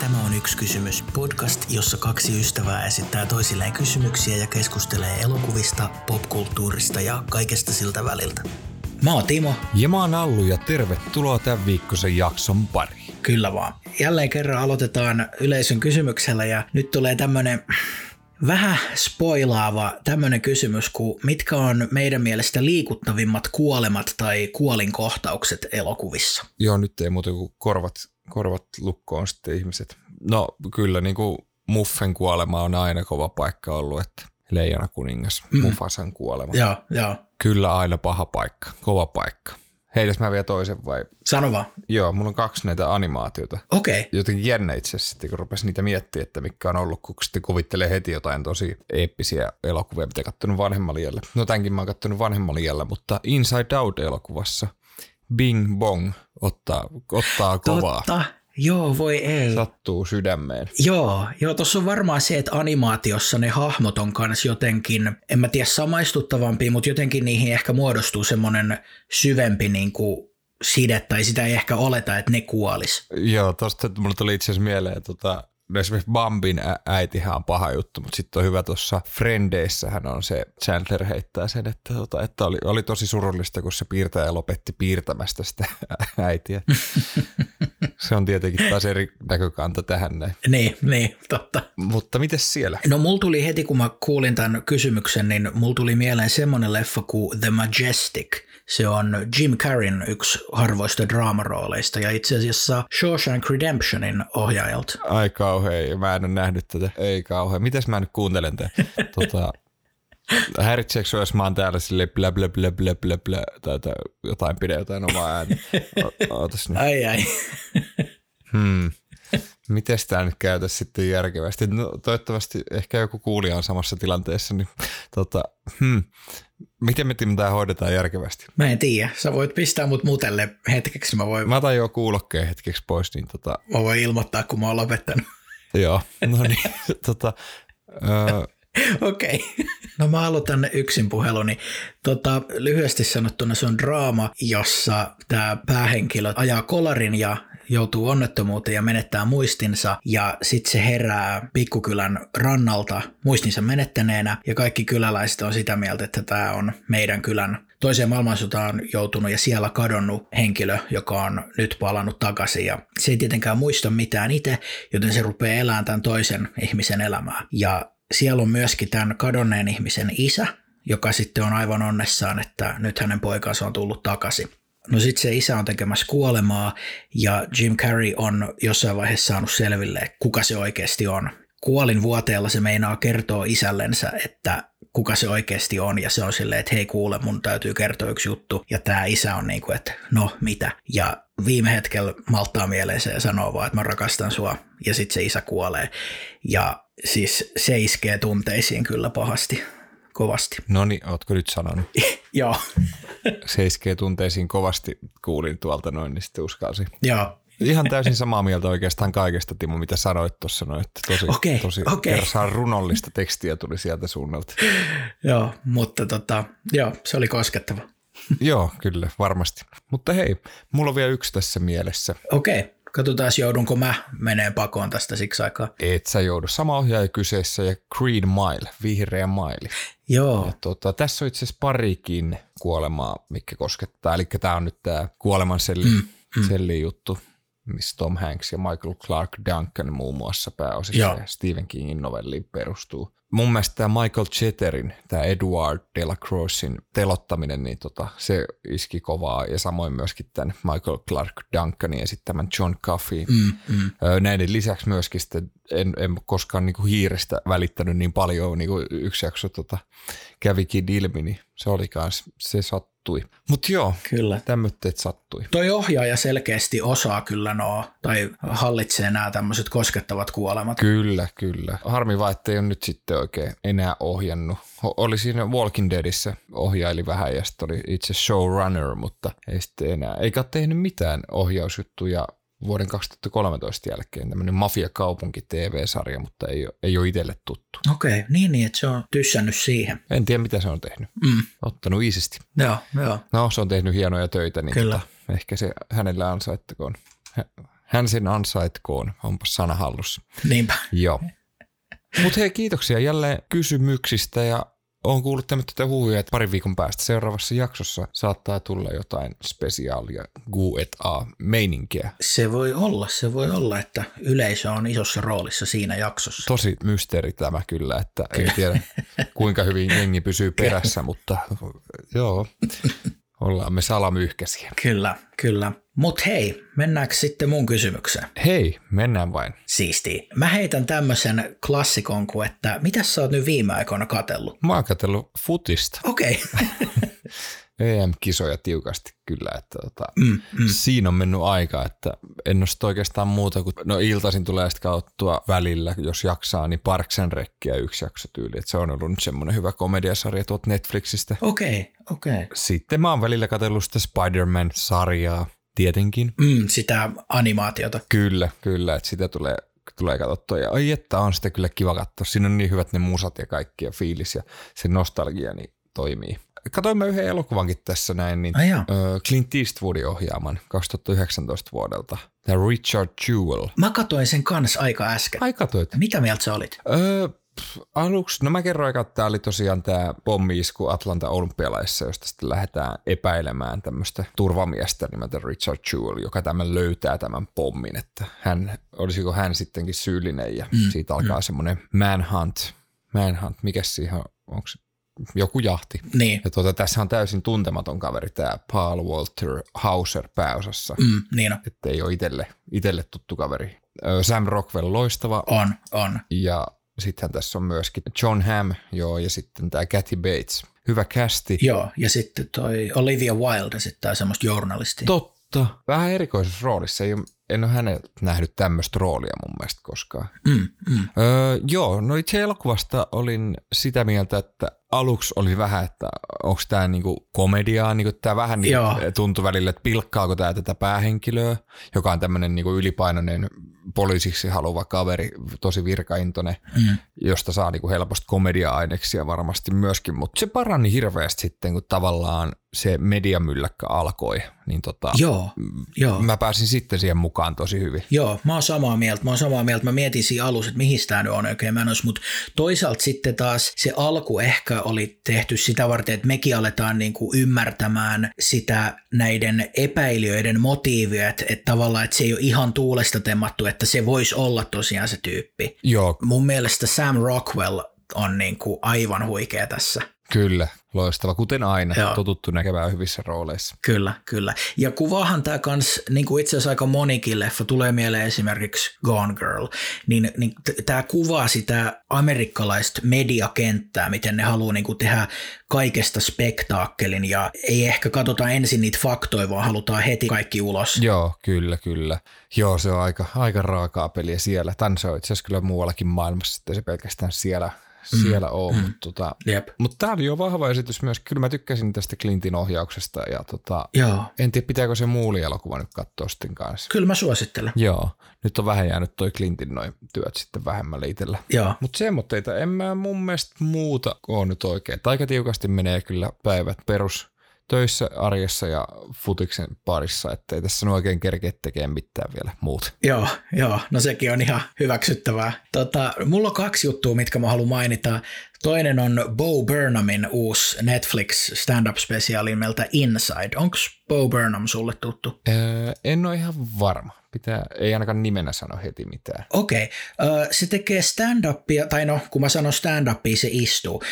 Tämä on yksi kysymys. Podcast, jossa kaksi ystävää esittää toisilleen kysymyksiä ja keskustelee elokuvista, popkulttuurista ja kaikesta siltä väliltä. Mä oon Timo. Ja mä oon Allu ja tervetuloa tämän viikkoisen jakson pariin. Kyllä vaan. Jälleen kerran aloitetaan yleisön kysymyksellä ja nyt tulee tämmönen vähän spoilaava tämmönen kysymys kuin mitkä on meidän mielestä liikuttavimmat kuolemat tai kuolinkohtaukset elokuvissa? Joo, nyt ei muuta kuin korvat, korvat lukkoon sitten ihmiset. No kyllä niin kuin Muffen kuolema on aina kova paikka ollut, että Leijana kuningas, mm. Mufasan kuolema. Joo, joo. Kyllä aina paha paikka, kova paikka. Heitäs mä vielä toisen vai? Sano vaan. Joo, mulla on kaksi näitä animaatiota. Okei. Okay. Jotenkin jännä itse asiassa, kun rupesi niitä miettiä, että mikä on ollut, kun sitten kuvittelee heti jotain tosi eeppisiä elokuvia, mitä kattonut vanhemmalla iällä. No tämänkin mä oon kattonut vanhemmalla iällä, mutta Inside Out-elokuvassa Bing Bong ottaa, ottaa kovaa. Totta. Joo, voi ei. Sattuu sydämeen. Joo, joo tuossa on varmaan se, että animaatiossa ne hahmot on kanssa jotenkin, en mä tiedä samaistuttavampi, mutta jotenkin niihin ehkä muodostuu semmoinen syvempi niin kuin side, tai sitä ei ehkä oleta, että ne kuolis. Joo, tosta mulle tuli itse asiassa mieleen, tota, esimerkiksi Bambin ä- äitihän on paha juttu, mutta sitten on hyvä tuossa Frendeissähän on se, Chandler heittää sen, että, tota, että oli, oli tosi surullista, kun se piirtäjä lopetti piirtämästä sitä äitiä. se on tietenkin taas eri näkökanta tähän näin. Niin, niin, totta. Mutta miten siellä? No mulla tuli heti, kun mä kuulin tämän kysymyksen, niin mulla tuli mieleen semmoinen leffa kuin The Majestic – se on Jim Carreyn yksi harvoista draamarooleista ja itse asiassa Shawshank Redemptionin ohjaajalta. Ai kauhean, mä en ole nähnyt tätä. Ei kauhean. Mites mä nyt kuuntelen tätä? tota, Häiritseekö jos mä oon täällä sille blä blä blä blä blä blä tai jotain pide jotain omaa ääni? Ootas nyt. Ai ai. Hmm. Miten tämä nyt käytä sitten järkevästi? No, toivottavasti ehkä joku kuulija on samassa tilanteessa, niin tota, hmm. miten me tämä hoidetaan järkevästi? Mä en tiedä. Sä voit pistää mut mutelle hetkeksi. Mä, voin... mä otan jo kuulokkeen hetkeksi pois. Niin tota... Mä voin ilmoittaa, kun mä oon lopettanut. Joo, no niin. tota. Okei. Okay. No mä aloitan yksin puheluni. Tota, lyhyesti sanottuna se on draama, jossa tämä päähenkilö ajaa kolarin ja joutuu onnettomuuteen ja menettää muistinsa ja sitten se herää pikkukylän rannalta muistinsa menettäneenä ja kaikki kyläläiset on sitä mieltä, että tämä on meidän kylän toiseen maailmansotaan joutunut ja siellä kadonnut henkilö, joka on nyt palannut takaisin ja se ei tietenkään muista mitään itse, joten se rupeaa elämään tämän toisen ihmisen elämää. Ja siellä on myöskin tämän kadonneen ihmisen isä, joka sitten on aivan onnessaan, että nyt hänen poikansa on tullut takaisin. No sitten se isä on tekemässä kuolemaa ja Jim Carrey on jossain vaiheessa saanut selville, kuka se oikeasti on. Kuolin vuoteella se meinaa kertoa isällensä, että kuka se oikeasti on ja se on silleen, että hei kuule, mun täytyy kertoa yksi juttu. Ja tämä isä on niin kuin, että no mitä. Ja viime hetkellä malttaa mieleensä ja sanoo vaan, että mä rakastan sua ja sitten se isä kuolee. Ja siis se iskee tunteisiin kyllä pahasti kovasti. No niin, ootko nyt sanonut? Joo. Se iskee tunteisiin kovasti, kuulin tuolta noin, niin sitten uskalsi. Joo. Ihan täysin samaa mieltä oikeastaan kaikesta, Timo, mitä sanoit tuossa. No, että tosi, okay, tosi okay. runollista tekstiä tuli sieltä suunnalta. joo, mutta tota, joo, se oli koskettava. joo, kyllä, varmasti. Mutta hei, mulla on vielä yksi tässä mielessä. Okei. Okay. Katsotaan, joudunko mä menee pakoon tästä siksi aikaa. Et sä joudu. Sama ohjaaja kyseessä ja Green Mile, vihreä maili. Joo. Ja tuota, tässä on itse asiassa parikin kuolemaa, mikä koskettaa. Eli tämä on nyt tämä kuoleman selli, mm, mm. selli juttu, missä Tom Hanks ja Michael Clark Duncan muun muassa pääosissa ja Stephen Kingin novelliin perustuu mun mielestä tämä Michael Chetterin, tämä Edward Delacroixin telottaminen, niin tota, se iski kovaa ja samoin myöskin tämän Michael Clark Duncanin esittämän John Coffey. Mm, mm. Näiden lisäksi myöskin sitten en, en koskaan niin kuin hiirestä välittänyt niin paljon, niin kuin yksi jakso tota, kävikin ilmi, niin se oli kans, se sattui. Mutta joo, kyllä. tämmöitteet sattui. Toi ohjaaja selkeästi osaa kyllä nuo, tai hallitsee nämä tämmöiset koskettavat kuolemat. Kyllä, kyllä. Harmi vaan, ettei ole nyt sitten oikein enää ohjannut. Oli siinä Walking Deadissä ohjaili vähän ja sitten oli itse showrunner, mutta ei sitten enää. Eikä ole tehnyt mitään ohjausjuttuja vuoden 2013 jälkeen tämmöinen Mafiakaupunki TV-sarja, mutta ei ole, ei ole itselle tuttu. Okei, okay, niin, niin, että se on tyssännyt siihen. En tiedä, mitä se on tehnyt. Mm. Ottanut iisisti. Joo, joo. No, se on tehnyt hienoja töitä, niin Kyllä. Tota, ehkä se hänellä ansaittakoon hän sen ansaitkoon, onpa sana hallussa. Niinpä. Joo. Mutta hei, kiitoksia jälleen kysymyksistä ja olen kuullut tämmöistä huhuja, että parin viikon päästä seuraavassa jaksossa saattaa tulla jotain spesiaalia Gu et A meininkiä. Se voi olla, se voi olla, että yleisö on isossa roolissa siinä jaksossa. Tosi mysteeri tämä kyllä, että ei tiedä kuinka hyvin jengi pysyy perässä, mutta joo, ollaan me salamyhkäisiä. Kyllä, kyllä. Mut hei, mennäänkö sitten mun kysymykseen? Hei, mennään vain. Siisti. Mä heitän tämmöisen klassikon kuin, että mitä sä oot nyt viime aikoina katellut? Mä oon katellut futista. Okei. Okay. EM-kisoja tiukasti kyllä, että tota, mm, mm. siinä on mennyt aika, että en ole oikeastaan muuta kuin, no iltaisin tulee sitten kauttua välillä, jos jaksaa, niin Parks and Reckia yksi jakso tyyli, että se on ollut nyt semmoinen hyvä komediasarja tuolta Netflixistä. Okei, okay, okei. Okay. Sitten mä oon välillä katsellut sitä Spider-Man-sarjaa, tietenkin. Mm, sitä animaatiota. Kyllä, kyllä, että sitä tulee tulee katsottua. Ja ai että on sitä kyllä kiva katsoa. Siinä on niin hyvät ne musat ja kaikki ja fiilis ja se nostalgia niin toimii. Katoin mä yhden elokuvankin tässä näin, niin Ai Clint Eastwoodin ohjaaman 2019 vuodelta. Tämä Richard Jewell. Mä katoin sen kanssa aika äsken. Ai katoit? Mitä mieltä sä olit? Öö, aluksi, no mä kerroin, että tämä oli tosiaan tämä pommi-isku Atlanta olympialaissa, josta sitten lähdetään epäilemään tämmöistä turvamiestä nimeltä Richard Jewell, joka tämän löytää tämän pommin, että hän, olisiko hän sittenkin syyllinen ja mm, siitä alkaa mm. semmoinen manhunt, manhunt, mikä siihen on, onko joku jahti. Niin. Ja tuota, tässä on täysin tuntematon kaveri, tämä Paul Walter Hauser pääosassa. Mm, niin on. Että ei ole itelle tuttu kaveri. Sam Rockwell loistava. On, on. Ja Sittenhän tässä on myöskin John Hamm, joo, ja sitten tämä Kathy Bates. Hyvä kästi. Joo, ja sitten toi Olivia Wilde esittää semmoista journalistia. Totta. Vähän erikoisessa roolissa. Ei ole, en ole häneltä nähnyt tämmöistä roolia mun mielestä koskaan. Mm, mm. Öö, joo, no itse elokuvasta olin sitä mieltä, että aluksi oli vähän, että onko tämä niinku komediaa, niinku tämä vähän niinku tuntui välillä, että pilkkaako tämä tätä päähenkilöä, joka on tämmöinen niinku ylipainoinen poliisiksi haluava kaveri, tosi virkaintoinen, mm. josta saa niinku helposti komedia-aineksia varmasti myöskin, mutta se parani hirveästi sitten, kun tavallaan se mediamylläkkä alkoi, niin tota, joo, joo. mä pääsin sitten siihen mukaan tosi hyvin. Joo, mä oon samaa mieltä, mä oon samaa mieltä, mä mietin siinä alussa, että mihin tämä nyt on oikein menossa, mutta toisaalta sitten taas se alku ehkä oli tehty sitä varten, että mekin aletaan niinku ymmärtämään sitä näiden epäilijöiden motiivia, että, että tavallaan, että se ei ole ihan tuulesta temmattu, että se voisi olla tosiaan se tyyppi. Joo. Mun mielestä Sam Rockwell on niinku aivan huikea tässä. Kyllä, loistava, kuten aina, Joo. totuttu näkemään hyvissä rooleissa. Kyllä, kyllä. Ja kuvahan tämä kans, niin kuin itse asiassa aika monikin leffa, tulee mieleen esimerkiksi Gone Girl, niin, niin tämä kuvaa sitä amerikkalaista mediakenttää, miten ne haluaa niin kuin tehdä kaikesta spektaakkelin ja ei ehkä katsota ensin niitä faktoja, vaan halutaan heti kaikki ulos. Joo, kyllä, kyllä. Joo, se on aika, aika raakaa peliä siellä. Tän se on itse asiassa kyllä muuallakin maailmassa, että se pelkästään siellä. Siellä mm. ole. Mm. Mutta tota, mut tämä oli jo vahva esitys myös. Kyllä mä tykkäsin tästä Clintin ohjauksesta ja tota, Joo. en tiedä pitääkö se muuli elokuva nyt katsoa sitten kanssa. Kyllä mä suosittelen. Joo, nyt on vähän jäänyt toi Clintin noin työt sitten vähemmälle itsellä. Mutta semmoitteita en mä mun mielestä muuta ole nyt oikein. Aika tiukasti menee kyllä päivät perus töissä, arjessa ja futiksen parissa, että ei tässä oikein kerkeä tekemään mitään vielä muut. Joo, joo, no sekin on ihan hyväksyttävää. Tota, mulla on kaksi juttua, mitkä mä haluan mainita. Toinen on Bo Burnhamin uusi Netflix stand-up-spesiaali nimeltä Inside. Onko Bo Burnham sulle tuttu? Öö, en ole ihan varma. Pitää, ei ainakaan nimenä sano heti mitään. Okei. Okay. se tekee stand-upia, tai no, kun mä sanon stand-upia, se istuu.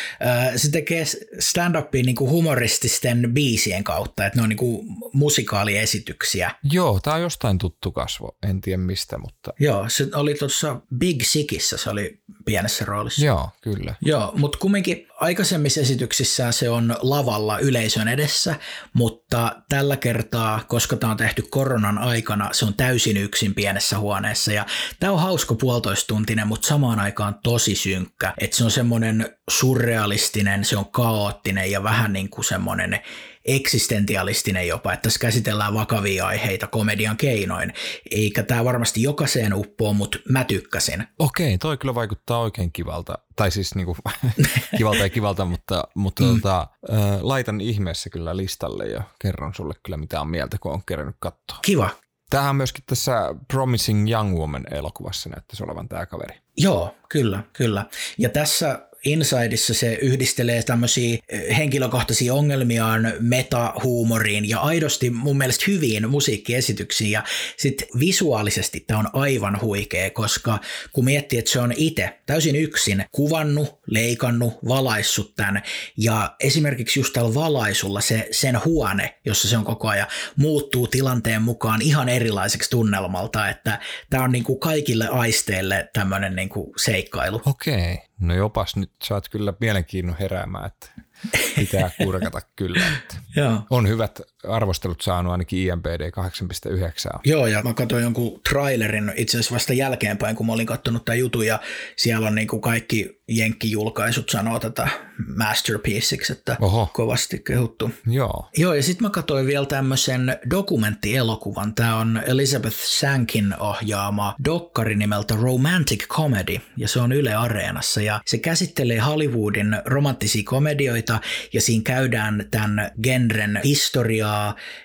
se tekee stand-upia niinku humorististen biisien kautta, että ne on niinku musikaaliesityksiä. Joo, tää on jostain tuttu kasvo. En tiedä mistä, mutta... Joo, se oli tuossa Big Sickissä, se oli pienessä roolissa. Joo, kyllä. Joo, mutta kumminkin aikaisemmissa esityksissä se on lavalla yleisön edessä, mutta tällä kertaa, koska tämä on tehty koronan aikana, se on täysin yksin pienessä huoneessa. Ja tämä on hauska puolitoistuntinen, mutta samaan aikaan tosi synkkä. Että se on semmoinen surrealistinen, se on kaoottinen ja vähän niin kuin semmoinen eksistentialistinen jopa, että tässä käsitellään vakavia aiheita komedian keinoin. Eikä tämä varmasti jokaiseen uppoon, mutta mä tykkäsin. Okei, toi kyllä vaikuttaa oikein kivalta. Tai siis niinku, kivalta ja kivalta, mutta, mutta mm. tota, äh, laitan ihmeessä kyllä listalle ja kerron sulle kyllä mitä on mieltä, kun on kerännyt katsoa. Kiva, Tämähän myöskin tässä Promising Young Woman elokuvassa näyttäisi olevan tämä kaveri. Joo, kyllä, kyllä. Ja tässä Insideissa se yhdistelee tämmöisiä eh, henkilökohtaisia ongelmiaan metahuumoriin ja aidosti mun mielestä hyviin musiikkiesityksiin ja sitten visuaalisesti tämä on aivan huikea, koska kun miettii, että se on itse täysin yksin kuvannut, leikannut, valaissut tämän ja esimerkiksi just tällä valaisulla se, sen huone, jossa se on koko ajan, muuttuu tilanteen mukaan ihan erilaiseksi tunnelmalta, että tämä on niinku kaikille aisteille tämmöinen niinku seikkailu. Okei. Okay. No jopas nyt saat kyllä mielenkiinnon heräämään, että pitää kurkata kyllä. Että. On hyvät arvostelut saanut ainakin IMPD 8.9. Joo, ja mä katsoin jonkun trailerin itse asiassa vasta jälkeenpäin, kun mä olin katsonut tämän jutun, ja siellä on niin kuin kaikki jenkkijulkaisut sanoo tätä masterpieceiksi, että Oho. kovasti kehuttu. Joo. Joo, ja sitten mä katsoin vielä tämmöisen dokumenttielokuvan. Tämä on Elizabeth Sankin ohjaama dokkari nimeltä Romantic Comedy, ja se on Yle Areenassa, ja se käsittelee Hollywoodin romanttisia komedioita, ja siinä käydään tämän genren historiaa,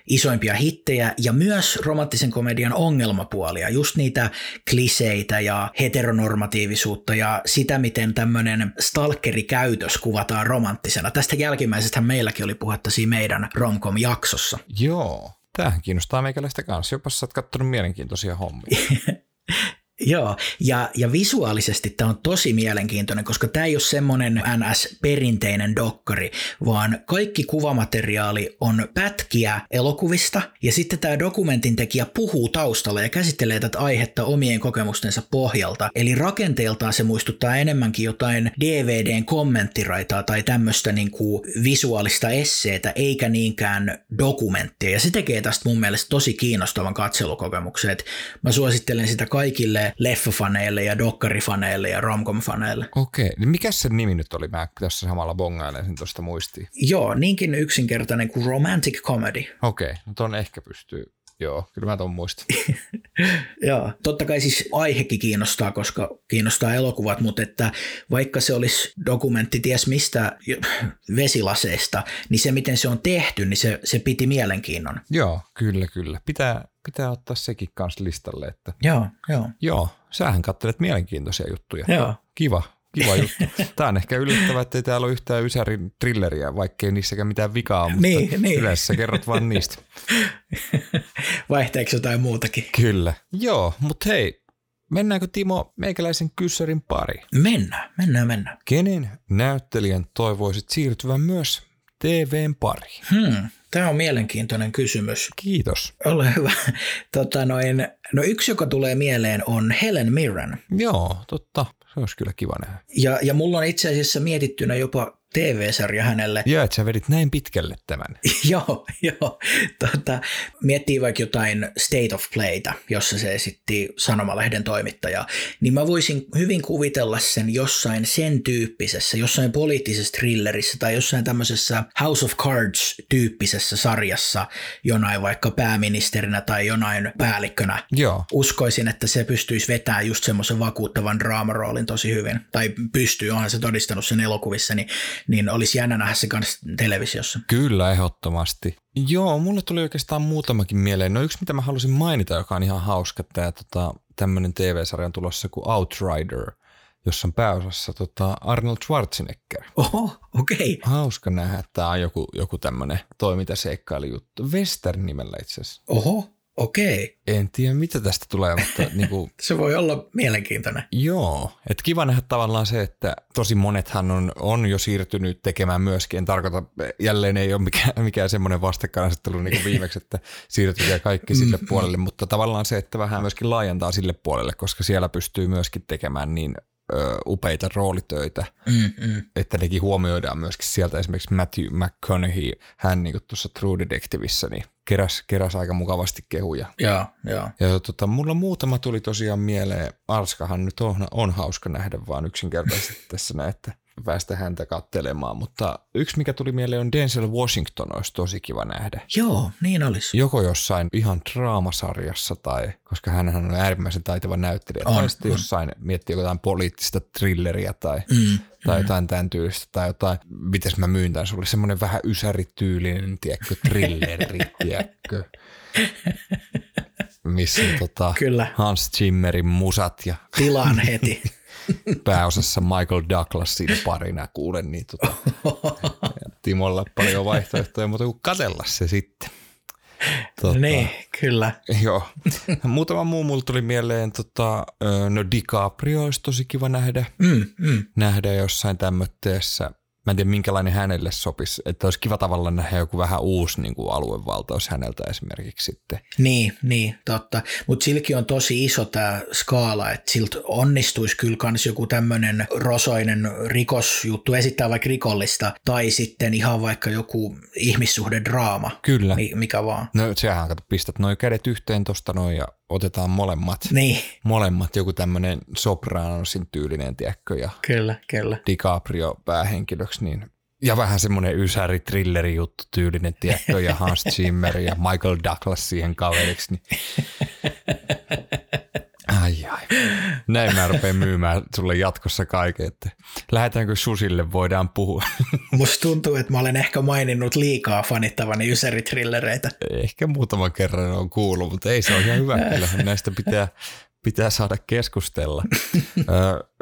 isoimpia hittejä, ja myös romanttisen komedian ongelmapuolia, just niitä kliseitä ja heteronormatiivisuutta, ja sitä, miten tämmöinen stalkerikäytös kuvataan romanttisena. Tästä jälkimmäisestä meilläkin oli puhetta siinä meidän romcom-jaksossa. Joo. Tämähän kiinnostaa meikäläistä kanssa. Jopa sä oot kattonut mielenkiintoisia hommia. Joo, ja, ja visuaalisesti tämä on tosi mielenkiintoinen, koska tämä ei ole semmoinen NS-perinteinen dokkari, vaan kaikki kuvamateriaali on pätkiä elokuvista, ja sitten tämä dokumentin tekijä puhuu taustalla ja käsittelee tätä aihetta omien kokemustensa pohjalta. Eli rakenteeltaan se muistuttaa enemmänkin jotain DVDn kommenttiraitaa tai tämmöistä niin kuin visuaalista esseetä, eikä niinkään dokumenttia. Ja se tekee tästä mun mielestä tosi kiinnostavan katselukokemuksen. Et mä suosittelen sitä kaikille leffafaneille ja dokkarifaneille ja romcom-faneille. Okei. Niin mikä se nimi nyt oli? Mä tässä samalla bongailen sen tuosta muistiin. Joo, niinkin yksinkertainen kuin romantic comedy. Okei. No ton ehkä pystyy. Joo, kyllä mä ton muistin. Joo, totta kai siis aihekin kiinnostaa, koska kiinnostaa elokuvat, mutta että vaikka se olisi dokumentti ties mistä vesilaseista, niin se miten se on tehty, niin se, se piti mielenkiinnon. Joo, kyllä, kyllä. Pitää, pitää ottaa sekin kanssa listalle. Että... Joo, joo. Joo, sähän katselet mielenkiintoisia juttuja. Joo. Kiva, kiva juttu. Tämä on ehkä yllättävää, että ei täällä ole yhtään Ysärin trilleriä, vaikkei niissäkään mitään vikaa mutta Niin, niin. yleensä kerrot vaan niistä. Vaihteeksi jotain muutakin? Kyllä. Joo, mutta hei, mennäänkö Timo meikäläisen kyssärin pari? Mennään, mennään, mennään. Kenen näyttelijän toivoisit siirtyvän myös TVn pariin? Hmm, tämä on mielenkiintoinen kysymys. Kiitos. Ole hyvä. Tota noin, no yksi, joka tulee mieleen, on Helen Mirren. Joo, totta. Se olisi kyllä kiva nähdä. Ja, ja mulla on itse asiassa mietittynä jopa TV-sarja hänelle. Ja että sä vedit näin pitkälle tämän. joo, joo. Tota, miettii vaikka jotain State of Playta, jossa se esitti sanomalehden toimittajaa, niin mä voisin hyvin kuvitella sen jossain sen tyyppisessä, jossain poliittisessa thrillerissä tai jossain tämmöisessä House of Cards-tyyppisessä sarjassa, jonain vaikka pääministerinä tai jonain päällikkönä. Joo. Uskoisin, että se pystyisi vetämään just semmoisen vakuuttavan draamaroolin tosi hyvin. Tai pystyy, onhan se todistanut sen elokuvissa, niin niin olisi jännä nähdä se kanssa televisiossa. Kyllä, ehdottomasti. Joo, mulle tuli oikeastaan muutamakin mieleen. No yksi, mitä mä halusin mainita, joka on ihan hauska, tämä tota, tämmöinen TV-sarja on tulossa kuin Outrider, jossa on pääosassa tota Arnold Schwarzenegger. Oho, okei. Okay. Hauska nähdä, että tämä on joku, joku tämmöinen toimintaseikkailijuttu. Western nimellä itse asiassa. Oho, Okei. En tiedä, mitä tästä tulee, mutta niin kuin, se voi olla mielenkiintoinen. Joo, että kiva nähdä tavallaan se, että tosi monethan on, on jo siirtynyt tekemään myöskin. En tarkoita, jälleen ei ole mikään, mikään semmoinen vastakkainasettelu niin kuin viimeksi, että siirtyy kaikki sille mm, puolelle, mutta tavallaan se, että vähän myöskin laajentaa sille puolelle, koska siellä pystyy myöskin tekemään niin ö, upeita roolitöitä, mm, mm. että nekin huomioidaan myöskin sieltä esimerkiksi Matthew McConaughey, hän niin tuossa True Detectiveissä, niin keräs, keräs aika mukavasti kehuja. Joo, joo. Ja tota, mulla muutama tuli tosiaan mieleen. Arskahan nyt on, on hauska nähdä vaan yksinkertaisesti tässä näin, että päästä häntä kattelemaan. Mutta yksi, mikä tuli mieleen, on Denzel Washington, olisi tosi kiva nähdä. Joo, niin olisi. Joko jossain ihan draamasarjassa tai, koska hän on äärimmäisen taitava näyttelijä. On, tai sitten jossain miettii jotain poliittista thrilleriä tai, Mm, tai jotain tämän tyylistä. Tai jotain, mites mä myyn tämän sulle, semmoinen vähän ysärityylinen, tiedätkö, thrilleri, tiedätkö. missä tota Kyllä. Hans Zimmerin musat ja Tilaan heti. pääosassa Michael Douglas siinä parina kuulen, niin tota, Timolla paljon vaihtoehtoja, mutta kuin katella se sitten. Tota, niin, kyllä. Joo. Muutama muu mulla tuli mieleen, tota, no DiCaprio olisi tosi kiva nähdä, mm, mm. nähdä jossain tämmöisessä mä en tiedä minkälainen hänelle sopisi, että olisi kiva tavallaan nähdä joku vähän uusi niin kuin aluevaltaus häneltä esimerkiksi sitten. Niin, niin totta. Mutta silläkin on tosi iso tämä skaala, että siltä onnistuisi kyllä kans joku tämmöinen rosoinen rikosjuttu esittää vaikka rikollista, tai sitten ihan vaikka joku ihmissuhdedraama. Kyllä. Mikä vaan. No sehän, kato, pistät noin kädet yhteen tosta noin ja otetaan molemmat. Niin. Molemmat, joku tämmöinen sopranosin tyylinen, tiedätkö, ja kyllä, kyllä. DiCaprio päähenkilöksi, niin ja vähän semmoinen ysäri trilleri juttu tyylinen, tiedätkö, ja Hans Zimmer ja Michael Douglas siihen kaveriksi. Niin. Näin mä rupean myymään sulle jatkossa kaiken, että lähdetäänkö susille, voidaan puhua. Musta tuntuu, että mä olen ehkä maininnut liikaa fanittavani yseritrillereitä. Ehkä muutaman kerran on kuullut, mutta ei se ole ihan hyvä. Kyllähän näistä pitää, pitää saada keskustella.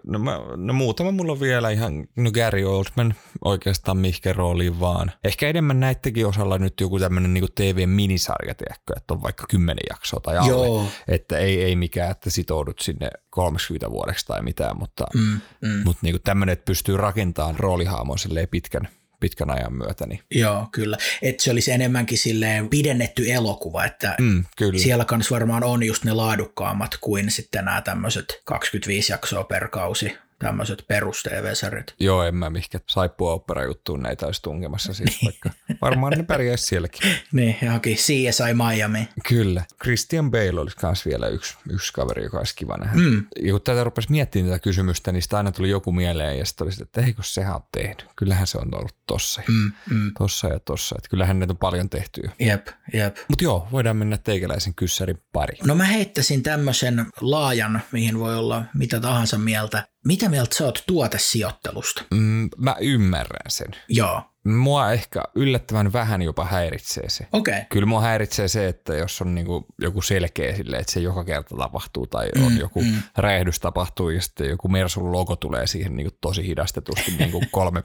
No, mä, no muutama mulla on vielä ihan, no Gary Oldman oikeastaan mihkä rooliin vaan. Ehkä enemmän näittekin osalla nyt joku tämmöinen niin TV-minisarja, tiedätkö, että on vaikka kymmenen jaksoa tai alle. Joo. Että ei, ei mikään, että sitoudut sinne 30 vuodeksi tai mitään, mutta, mm, mm. mutta niin tämmöinen, että pystyy rakentamaan roolihaamoa pitkän, pitkän ajan myötä. Niin. Joo, kyllä. Että se olisi enemmänkin silleen pidennetty elokuva, että mm, kyllä. siellä kanssa varmaan on just ne laadukkaammat kuin sitten nämä tämmöiset 25 jaksoa per kausi tämmöiset perus TV-sarjat. Joo, en mä mihkä saippua opera juttuun näitä olisi tunkemassa siis vaikka. Varmaan ne pärjäisi sielläkin. niin, johonkin CSI Miami. Kyllä. Christian Bale olisi myös vielä yksi, yksi kaveri, joka olisi kiva nähdä. Mm. Ja kun tätä rupesi miettimään tätä kysymystä, niin sitä aina tuli joku mieleen ja sitten oli että eikö sehän on tehnyt. Kyllähän se on ollut tossa, mm, mm. tossa ja tossa. Että kyllähän näitä on paljon tehty jo. Jep, jep. Mutta joo, voidaan mennä teikäläisen kyssärin pari. No mä heittäisin tämmöisen laajan, mihin voi olla mitä tahansa mieltä. Mitä mieltä sä oot tuotesijoittelusta? Mm, mä ymmärrän sen. Joo. Mua ehkä yllättävän vähän jopa häiritsee se. Okei. Okay. Kyllä mua häiritsee se, että jos on niinku joku selkeä sille, että se joka kerta tapahtuu tai mm, on joku mm. räjähdys tapahtuu ja sitten joku Mersun logo tulee siihen niinku tosi hidastetusti niinku kolme,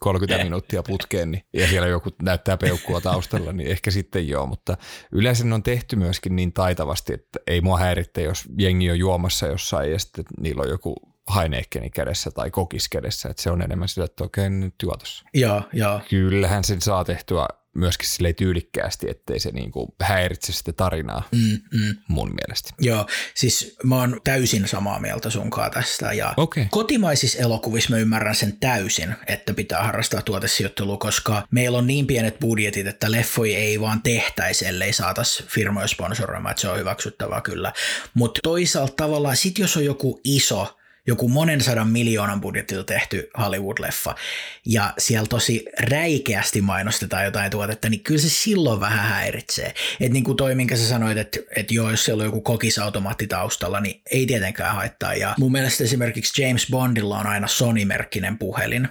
30 minuuttia putkeen niin, ja siellä joku näyttää peukkua taustalla, niin ehkä sitten joo, mutta yleensä ne on tehty myöskin niin taitavasti, että ei mua häiritte, jos jengi on juomassa jossain ja sitten niillä on joku Heinekenin kädessä tai kokis kädessä, että se on enemmän sillä, että okei, nyt juotos. Joo, joo. Kyllähän sen saa tehtyä myöskin sille tyylikkäästi, ettei se niinku häiritse sitä tarinaa mm, mm. mun mielestä. Joo, siis mä oon täysin samaa mieltä sunkaan tästä ja okay. kotimaisissa elokuvissa mä ymmärrän sen täysin, että pitää harrastaa tuotesijoittelua, koska meillä on niin pienet budjetit, että leffoi ei vaan tehtäisi, ellei saatas firmoja sponsoroimaan, että se on hyväksyttävää kyllä. Mutta toisaalta tavallaan sit jos on joku iso joku monen sadan miljoonan budjetilla tehty Hollywood-leffa, ja siellä tosi räikeästi mainostetaan jotain tuotetta, niin kyllä se silloin vähän häiritsee. Että niin kuin toi, minkä sä sanoit, että, että joo, jos siellä on joku kokisautomaatti taustalla, niin ei tietenkään haittaa. Ja mun mielestä esimerkiksi James Bondilla on aina Sony-merkkinen puhelin,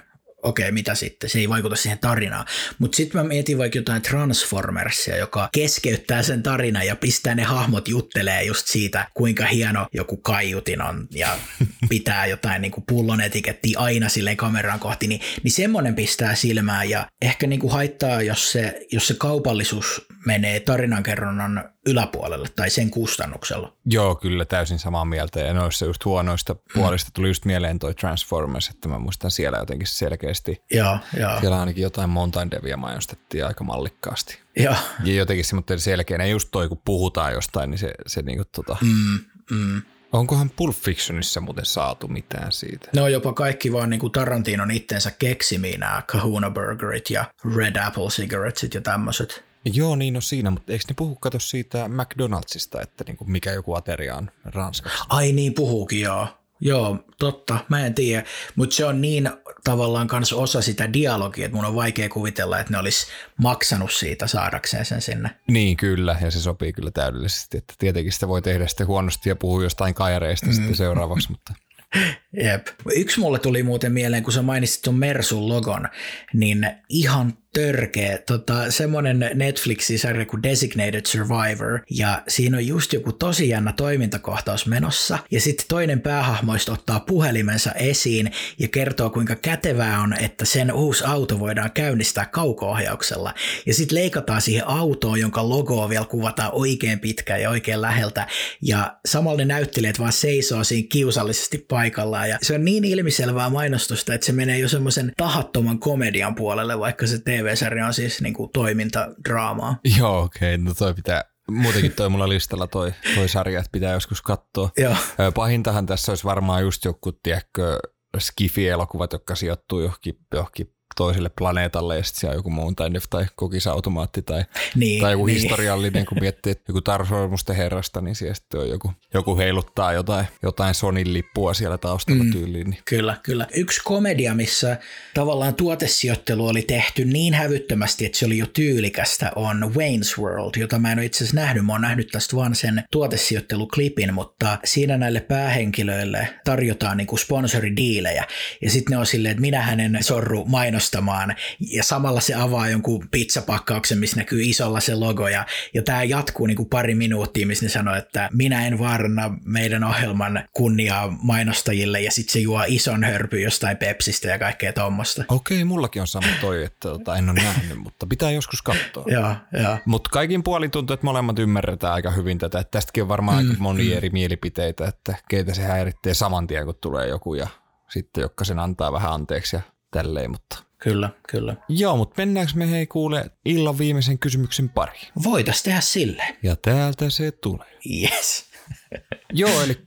okei, mitä sitten, se ei vaikuta siihen tarinaan. Mutta sitten mä mietin vaikka jotain Transformersia, joka keskeyttää sen tarinan ja pistää ne hahmot juttelee just siitä, kuinka hieno joku kaiutin on ja pitää jotain niin pullon etikettiä aina silleen kameraan kohti, niin, niin semmoinen pistää silmään ja ehkä niin kuin haittaa, jos se, jos se kaupallisuus menee tarinankerronnan yläpuolelle tai sen kustannuksella. Joo, kyllä täysin samaa mieltä. Ja noissa just huonoista mm. puolista tuli just mieleen toi Transformers, että mä muistan siellä jotenkin selkeästi. Joo, joo. Siellä ainakin jotain Mountain Devia mainostettiin aika mallikkaasti. Joo. Ja jotenkin semmoinen selkeä, ja just toi kun puhutaan jostain, niin se, se niinku tota... Mm, mm. Onkohan Pulp Fictionissa muuten saatu mitään siitä? No jopa kaikki vaan niin kuin Tarantinon itsensä keksimiä nämä Kahuna Burgerit ja Red Apple Cigarettesit ja tämmöiset. Joo, niin on siinä, mutta eikö ne puhu kato siitä McDonaldsista, että niinku mikä joku ateria on Ranskassa? Ai niin, puhuukin joo. Joo, totta, mä en tiedä, mutta se on niin tavallaan kanssa osa sitä dialogia, että mun on vaikea kuvitella, että ne olisi maksanut siitä saadakseen sen sinne. Niin kyllä, ja se sopii kyllä täydellisesti, että tietenkin sitä voi tehdä sitten huonosti ja puhua jostain kaireista mm. sitten seuraavaksi, mutta Jep. Yksi mulle tuli muuten mieleen, kun sä mainitsit tuon Mersun logon, niin ihan törkeä. Tota, semmoinen Netflixin sarja kuin Designated Survivor, ja siinä on just joku tosi jännä toimintakohtaus menossa, ja sitten toinen päähahmoista ottaa puhelimensa esiin ja kertoo, kuinka kätevää on, että sen uusi auto voidaan käynnistää kauko-ohjauksella. Ja sitten leikataan siihen autoon, jonka logoa vielä kuvataan oikein pitkään ja oikein läheltä, ja samalla ne näyttelijät vaan seisoo siinä kiusallisesti paikallaan, ja se on niin ilmiselvää mainostusta, että se menee jo semmoisen tahattoman komedian puolelle, vaikka se TV-sarja on siis niin kuin toimintadraamaa. Joo, okei, okay. no toi pitää, muutenkin toi mulla listalla toi, toi sarja, että pitää joskus katsoa. Joo. Pahintahan tässä olisi varmaan just joku, tiedätkö, skifi-elokuvat, jotka sijoittuu johonkin, johonkin toiselle planeetalle ja sitten siellä joku muun tai kokisautomaatti tai, niin, tai joku niin. historiallinen, kun miettii, että joku Tarsormusten herrasta, niin siellä sitten on joku, joku heiluttaa jotain, jotain Sonin lippua siellä taustalla mm, tyyliin. Niin. Kyllä, kyllä. Yksi komedia, missä tavallaan tuotesijoittelu oli tehty niin hävyttömästi, että se oli jo tyylikästä, on Wayne's World, jota mä en ole itse asiassa nähnyt. Mä oon nähnyt tästä vaan sen tuotesijoitteluklipin, mutta siinä näille päähenkilöille tarjotaan niinku sponsoridiilejä. Ja sitten ne on silleen, että minä hänen sorru mainos ostamaan ja samalla se avaa jonkun pizzapakkauksen, missä näkyy isolla se logo ja, ja tämä jatkuu niin kuin pari minuuttia, missä ne sanoo, että minä en vaaranna meidän ohjelman kunniaa mainostajille ja sitten se juo ison hörpy jostain Pepsistä ja kaikkea tuommoista. Okei, mullakin on sama toi, että tota, en ole nähnyt, mutta pitää joskus katsoa. Joo, joo. Mutta kaikin puolin tuntuu, että molemmat ymmärretään aika hyvin tätä. Että tästäkin on varmaan mm, aika moni mm. eri mielipiteitä, että keitä se häiritsee saman tien, kun tulee joku ja sitten jotka sen antaa vähän anteeksi ja tälleen, mutta Kyllä, kyllä. Joo, mutta mennäänkö me hei kuule illan viimeisen kysymyksen pari? Voitais tehdä sille. Ja täältä se tulee. Yes. Joo, eli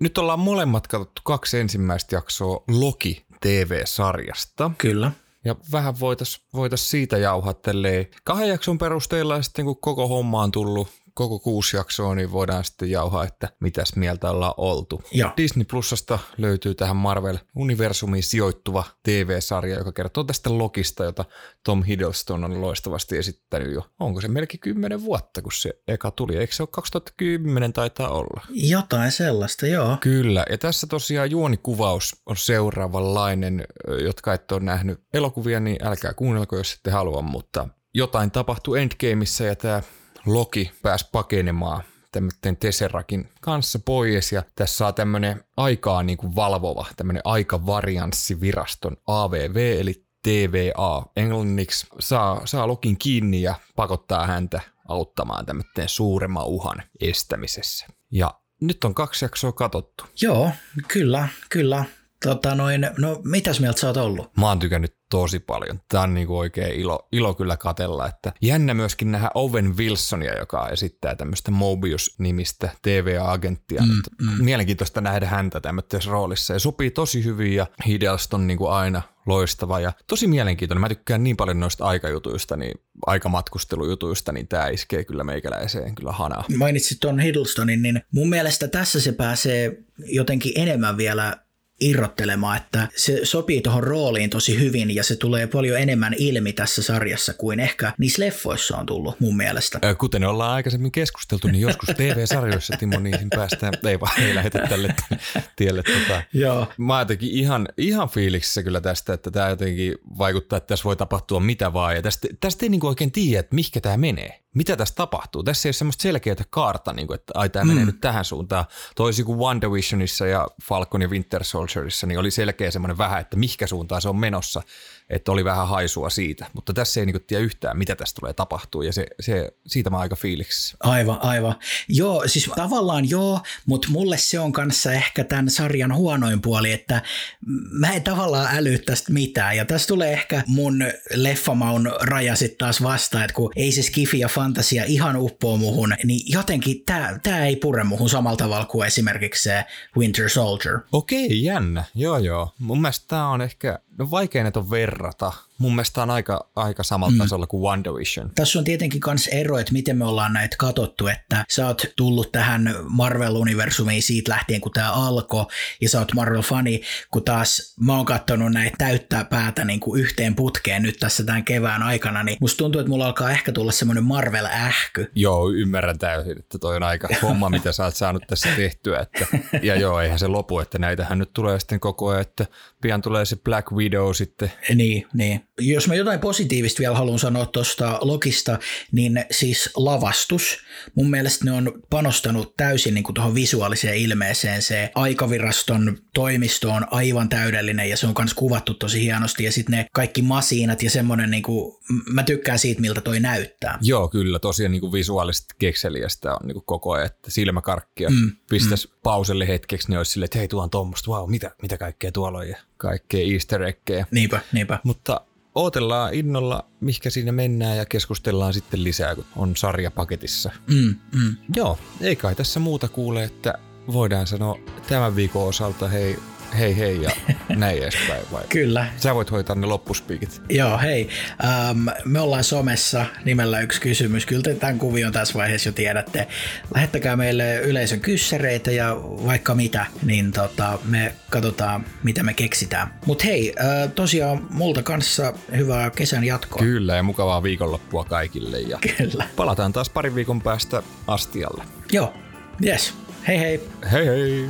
nyt ollaan molemmat katsottu kaksi ensimmäistä jaksoa Loki TV-sarjasta. Kyllä. Ja vähän voitaisiin voitais siitä jauhaa kahden jakson perusteella sitten kun koko homma on tullut koko kuusi jaksoa, niin voidaan sitten jauhaa, että mitäs mieltä ollaan oltu. Ja. Disney Plusasta löytyy tähän Marvel-universumiin sijoittuva TV-sarja, joka kertoo tästä Lokista, jota Tom Hiddleston on loistavasti esittänyt jo. Onko se melkein kymmenen vuotta, kun se eka tuli? Eikö se ole 2010 taitaa olla? Jotain sellaista, joo. Kyllä, ja tässä tosiaan juonikuvaus on seuraavanlainen. Jotka et ole nähnyt elokuvia, niin älkää kuunnelko, jos ette halua, mutta jotain tapahtui Endgameissa ja tämä Loki pääsi pakenemaan tämmöinen Tesserakin kanssa pois ja tässä saa tämmöinen aikaa niin kuin valvova, tämmöinen aikavarianssiviraston AVV eli TVA englanniksi saa, saa Lokin kiinni ja pakottaa häntä auttamaan tämmöinen suuremman uhan estämisessä. Ja nyt on kaksi jaksoa katottu. Joo, kyllä, kyllä. Tota noin, no mitäs mieltä sä oot ollut? Mä oon tykännyt tosi paljon. Tämä on niinku oikein ilo, ilo kyllä katella. Että jännä myöskin nähdä Owen Wilsonia, joka esittää tämmöistä Mobius-nimistä TV-agenttia. Mm, mm. Mielenkiintoista nähdä häntä tämmöisessä roolissa. Ja sopii tosi hyvin ja Hiddleston niinku aina loistava ja tosi mielenkiintoinen. Mä tykkään niin paljon noista aikajutuista, niin aikamatkustelujutuista, niin tämä iskee kyllä meikäläiseen kyllä hanaa. Mainitsit tuon Hiddlestonin, niin mun mielestä tässä se pääsee jotenkin enemmän vielä irrottelemaan, että se sopii tuohon rooliin tosi hyvin ja se tulee paljon enemmän ilmi tässä sarjassa kuin ehkä niissä leffoissa on tullut mun mielestä. Kuten ollaan aikaisemmin keskusteltu, niin joskus TV-sarjoissa Timo niihin päästään, ei vaan ei lähdetä tälle tielle. Tota. Joo. Mä jotenkin ihan, ihan fiiliksissä kyllä tästä, että tämä jotenkin vaikuttaa, että tässä voi tapahtua mitä vaan ja tästä, tästä ei niinku oikein tiedä, että mihinkä tämä menee mitä tässä tapahtuu. Tässä ei ole semmoista selkeää kaarta, niin kuin, että ai tämä mm. menee nyt tähän suuntaan. Toisin kuin WandaVisionissa ja Falcon ja Winter Soldierissa, niin oli selkeä semmoinen vähän, että mihinkä suuntaan se on menossa että oli vähän haisua siitä, mutta tässä ei niinku tiedä yhtään, mitä tästä tulee tapahtuu ja se, se, siitä mä aika fiiliksissä. Aivan, aivan. Joo, siis tavallaan joo, mutta mulle se on kanssa ehkä tämän sarjan huonoin puoli, että mä en tavallaan äly tästä mitään ja tässä tulee ehkä mun leffamaun raja sitten taas vastaan, että kun ei se skifi ja fantasia ihan uppoo muhun, niin jotenkin tämä tää ei pure muhun samalla tavalla kuin esimerkiksi se Winter Soldier. Okei, jännä. Joo, joo. Mun mielestä tämä on ehkä No vaikea näitä on verrata. Mun mielestä on aika, aika samalla mm. tasolla kuin WandaVision. Tässä on tietenkin myös ero, että miten me ollaan näitä katottu, että sä oot tullut tähän Marvel-universumiin siitä lähtien, kun tämä alkoi, ja sä oot Marvel-fani, kun taas mä oon katsonut näitä täyttää päätä niin kuin yhteen putkeen nyt tässä tämän kevään aikana, niin musta tuntuu, että mulla alkaa ehkä tulla semmoinen Marvel-ähky. Joo, ymmärrän täysin, että toi on aika homma, mitä sä oot saanut tässä tehtyä. Että, ja joo, eihän se lopu, että näitähän nyt tulee sitten koko ajan, että pian tulee se Black Widow Widow sitten. Niin, niin. Jos mä jotain positiivista vielä haluan sanoa tuosta Lokista, niin siis lavastus. Mun mielestä ne on panostanut täysin niin tuohon visuaaliseen ilmeeseen. Se aikaviraston toimisto on aivan täydellinen ja se on myös kuvattu tosi hienosti. Ja sitten ne kaikki masiinat ja semmoinen, niin kuin, mä tykkään siitä, miltä toi näyttää. Joo, kyllä. Tosiaan niin kuin visuaalisesti kekseliästä on niin kuin koko ajan, että silmäkarkkia mm, pistäisi mm. pauselle hetkeksi, niin olisi silleen, että hei, tuo on tuommoista, wow, mitä, mitä kaikkea tuolla on ja kaikkea easter eggejä. Niinpä, niinpä. Mutta ootellaan innolla, mihinkä siinä mennään ja keskustellaan sitten lisää, kun on sarja paketissa. Mm, mm. Joo, ei kai tässä muuta kuule, että voidaan sanoa tämän viikon osalta hei hei hei ja näin edespäin vai? Kyllä. Sä voit hoitaa ne loppuspiikit. Joo, hei. Ähm, me ollaan somessa nimellä yksi kysymys. Kyllä te tämän kuvion tässä vaiheessa jo tiedätte. Lähettäkää meille yleisön kyssäreitä ja vaikka mitä, niin tota, me katsotaan, mitä me keksitään. Mutta hei, äh, tosiaan multa kanssa hyvää kesän jatkoa. Kyllä, ja mukavaa viikonloppua kaikille. Ja Kyllä. Palataan taas parin viikon päästä astialle. Joo, yes. Hei hei. Hei hei.